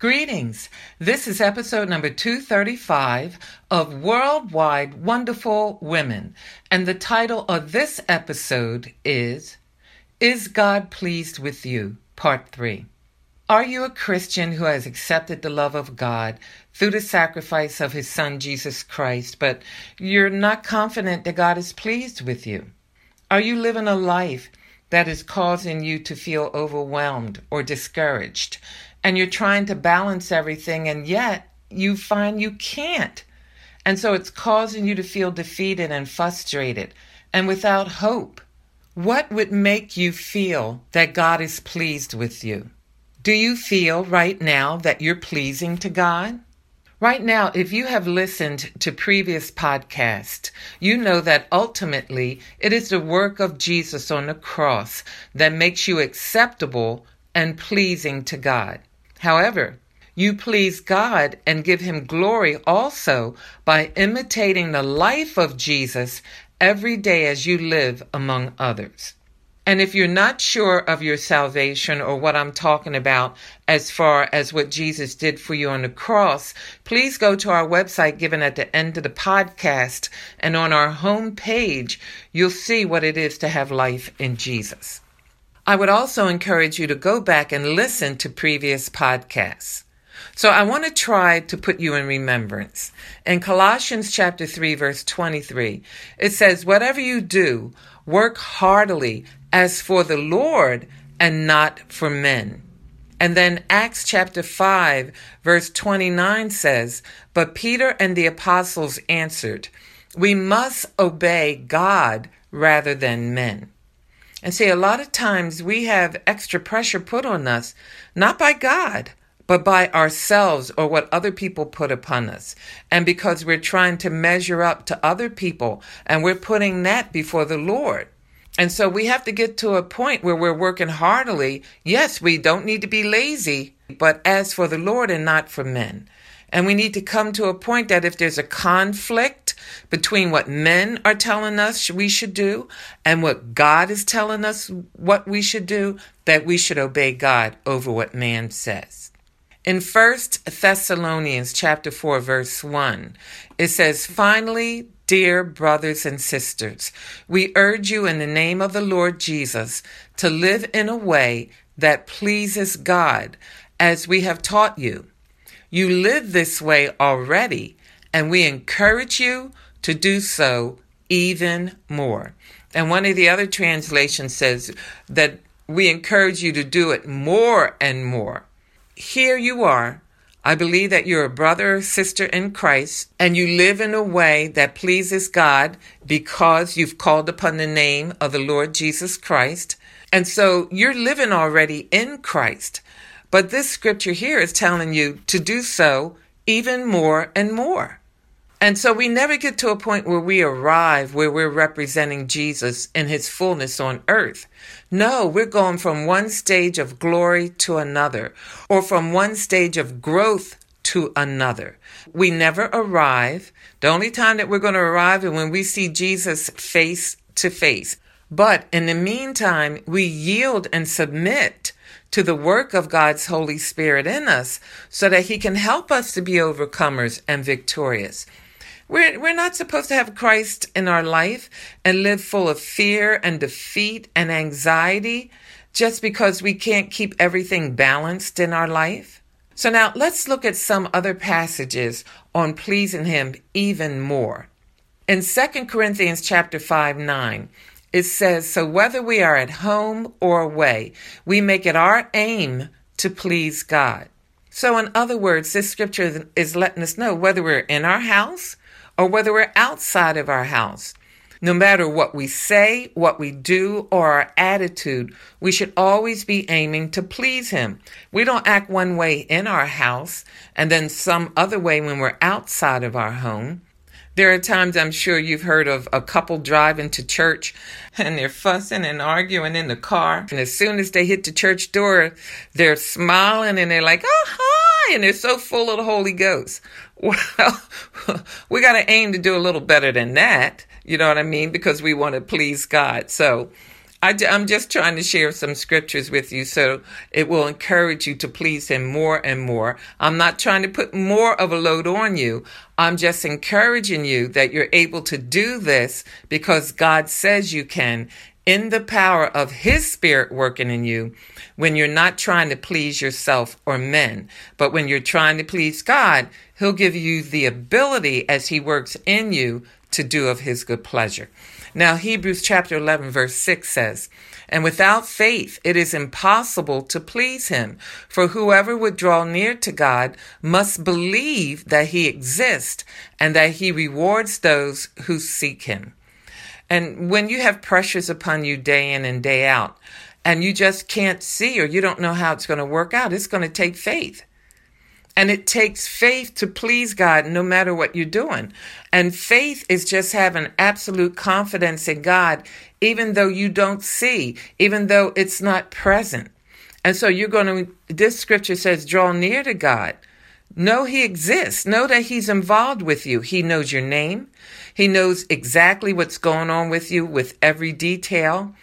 Greetings. This is episode number 235 of Worldwide Wonderful Women. And the title of this episode is Is God Pleased with You? Part 3. Are you a Christian who has accepted the love of God through the sacrifice of his son Jesus Christ, but you're not confident that God is pleased with you? Are you living a life that is causing you to feel overwhelmed or discouraged? And you're trying to balance everything, and yet you find you can't. And so it's causing you to feel defeated and frustrated and without hope. What would make you feel that God is pleased with you? Do you feel right now that you're pleasing to God? Right now, if you have listened to previous podcasts, you know that ultimately it is the work of Jesus on the cross that makes you acceptable and pleasing to God. However, you please God and give him glory also by imitating the life of Jesus every day as you live among others. And if you're not sure of your salvation or what I'm talking about as far as what Jesus did for you on the cross, please go to our website given at the end of the podcast. And on our home page, you'll see what it is to have life in Jesus. I would also encourage you to go back and listen to previous podcasts. So I want to try to put you in remembrance. In Colossians chapter 3 verse 23, it says, whatever you do, work heartily as for the Lord and not for men. And then Acts chapter 5 verse 29 says, but Peter and the apostles answered, we must obey God rather than men. And see, a lot of times we have extra pressure put on us, not by God, but by ourselves or what other people put upon us. And because we're trying to measure up to other people and we're putting that before the Lord. And so we have to get to a point where we're working heartily. Yes, we don't need to be lazy, but as for the Lord and not for men. And we need to come to a point that if there's a conflict between what men are telling us we should do and what God is telling us what we should do, that we should obey God over what man says. In 1 Thessalonians chapter 4 verse 1, it says, "Finally, dear brothers and sisters, we urge you in the name of the Lord Jesus to live in a way that pleases God, as we have taught you." You live this way already, and we encourage you to do so even more. And one of the other translations says that we encourage you to do it more and more. Here you are. I believe that you're a brother or sister in Christ and you live in a way that pleases God because you've called upon the name of the Lord Jesus Christ. And so you're living already in Christ. But this scripture here is telling you to do so even more and more. And so we never get to a point where we arrive where we're representing Jesus in his fullness on earth. No, we're going from one stage of glory to another, or from one stage of growth to another. We never arrive. The only time that we're going to arrive is when we see Jesus face to face. But in the meantime, we yield and submit to the work of God's Holy Spirit in us so that He can help us to be overcomers and victorious. We're, we're not supposed to have Christ in our life and live full of fear and defeat and anxiety just because we can't keep everything balanced in our life. So now let's look at some other passages on pleasing Him even more. In 2 Corinthians chapter 5, 9, it says, So whether we are at home or away, we make it our aim to please God. So, in other words, this scripture is letting us know whether we're in our house or whether we're outside of our house. No matter what we say, what we do, or our attitude, we should always be aiming to please Him. We don't act one way in our house and then some other way when we're outside of our home. There are times I'm sure you've heard of a couple driving to church and they're fussing and arguing in the car. And as soon as they hit the church door, they're smiling and they're like, oh, hi. And they're so full of the Holy Ghost. Well, we got to aim to do a little better than that. You know what I mean? Because we want to please God. So, I, am just trying to share some scriptures with you so it will encourage you to please Him more and more. I'm not trying to put more of a load on you. I'm just encouraging you that you're able to do this because God says you can in the power of His Spirit working in you when you're not trying to please yourself or men, but when you're trying to please God, He'll give you the ability as He works in you to do of His good pleasure. Now, Hebrews chapter 11, verse 6 says, And without faith it is impossible to please him, for whoever would draw near to God must believe that he exists and that he rewards those who seek him. And when you have pressures upon you day in and day out, and you just can't see or you don't know how it's going to work out, it's going to take faith. And it takes faith to please God no matter what you're doing. And faith is just having absolute confidence in God, even though you don't see, even though it's not present. And so you're going to, this scripture says, draw near to God. Know He exists. Know that He's involved with you. He knows your name. He knows exactly what's going on with you with every detail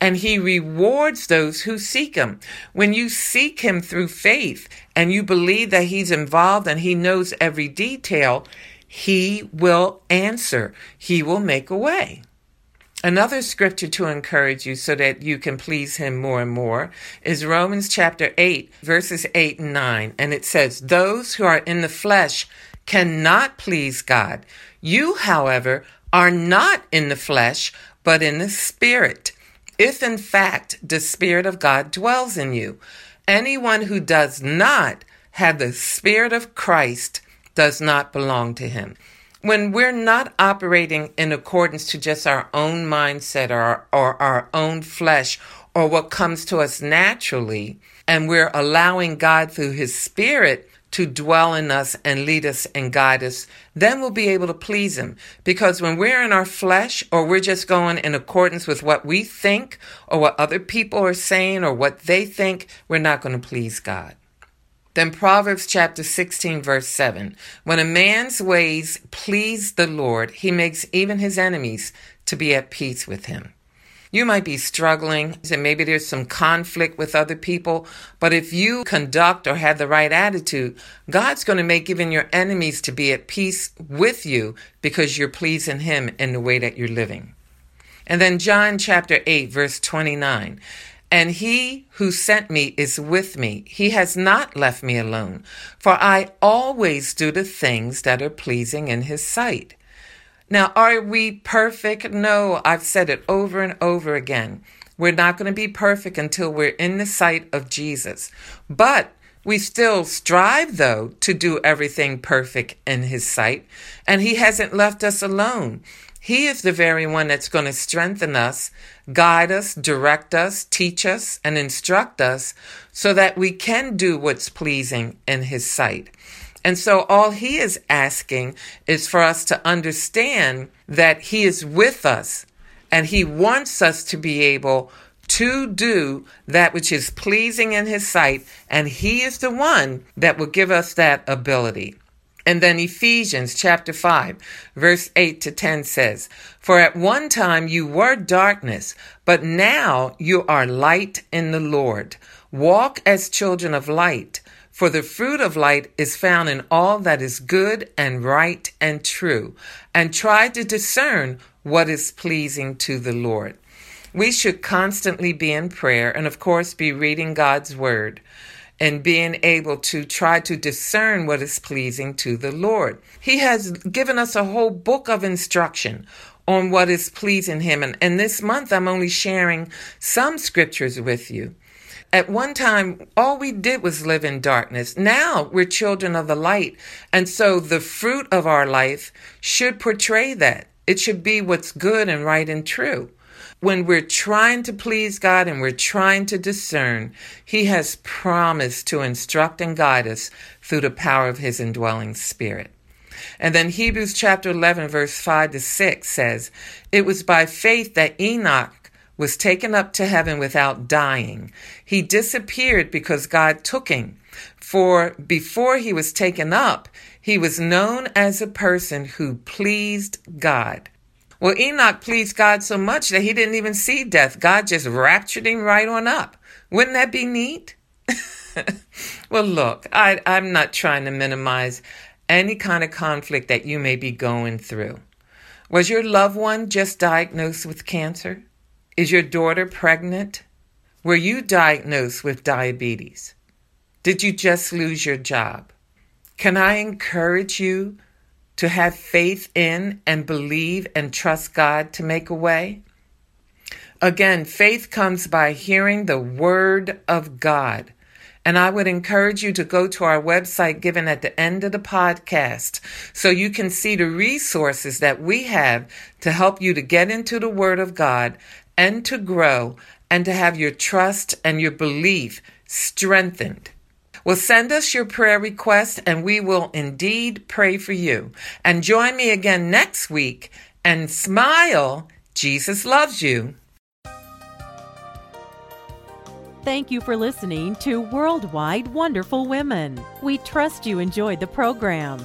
and he rewards those who seek him. When you seek him through faith and you believe that he's involved and he knows every detail, he will answer. He will make a way. Another scripture to encourage you so that you can please him more and more is Romans chapter 8, verses 8 and 9. And it says, Those who are in the flesh cannot please God. You, however, are not in the flesh, but in the spirit if in fact the Spirit of God dwells in you. Anyone who does not have the Spirit of Christ does not belong to him. When we're not operating in accordance to just our own mindset or, or our own flesh or what comes to us naturally, and we're allowing God through His Spirit to dwell in us and lead us and guide us, then we'll be able to please Him. Because when we're in our flesh or we're just going in accordance with what we think or what other people are saying or what they think, we're not going to please God. Then Proverbs chapter 16 verse 7. When a man's ways please the Lord, he makes even his enemies to be at peace with him. You might be struggling and maybe there's some conflict with other people, but if you conduct or have the right attitude, God's going to make even your enemies to be at peace with you because you're pleasing Him in the way that you're living. And then John chapter 8, verse 29. And he who sent me is with me. He has not left me alone, for I always do the things that are pleasing in his sight. Now, are we perfect? No, I've said it over and over again. We're not going to be perfect until we're in the sight of Jesus. But we still strive, though, to do everything perfect in His sight. And He hasn't left us alone. He is the very one that's going to strengthen us, guide us, direct us, teach us, and instruct us so that we can do what's pleasing in His sight. And so all he is asking is for us to understand that he is with us and he wants us to be able to do that which is pleasing in his sight. And he is the one that will give us that ability. And then Ephesians chapter 5, verse 8 to 10 says, For at one time you were darkness, but now you are light in the Lord. Walk as children of light. For the fruit of light is found in all that is good and right and true, and try to discern what is pleasing to the Lord. We should constantly be in prayer and, of course, be reading God's Word. And being able to try to discern what is pleasing to the Lord. He has given us a whole book of instruction on what is pleasing Him. And, and this month, I'm only sharing some scriptures with you. At one time, all we did was live in darkness. Now we're children of the light. And so the fruit of our life should portray that. It should be what's good and right and true. When we're trying to please God and we're trying to discern, He has promised to instruct and guide us through the power of His indwelling Spirit. And then Hebrews chapter 11, verse 5 to 6 says, It was by faith that Enoch was taken up to heaven without dying. He disappeared because God took him. For before he was taken up, he was known as a person who pleased God. Well, Enoch pleased God so much that he didn't even see death. God just raptured him right on up. Wouldn't that be neat? well, look, I, I'm not trying to minimize any kind of conflict that you may be going through. Was your loved one just diagnosed with cancer? Is your daughter pregnant? Were you diagnosed with diabetes? Did you just lose your job? Can I encourage you to have faith in and believe and trust God to make a way? Again, faith comes by hearing the Word of God. And I would encourage you to go to our website given at the end of the podcast so you can see the resources that we have to help you to get into the Word of God and to grow and to have your trust and your belief strengthened. Well, send us your prayer request and we will indeed pray for you. And join me again next week and smile. Jesus loves you. Thank you for listening to Worldwide Wonderful Women. We trust you enjoyed the program.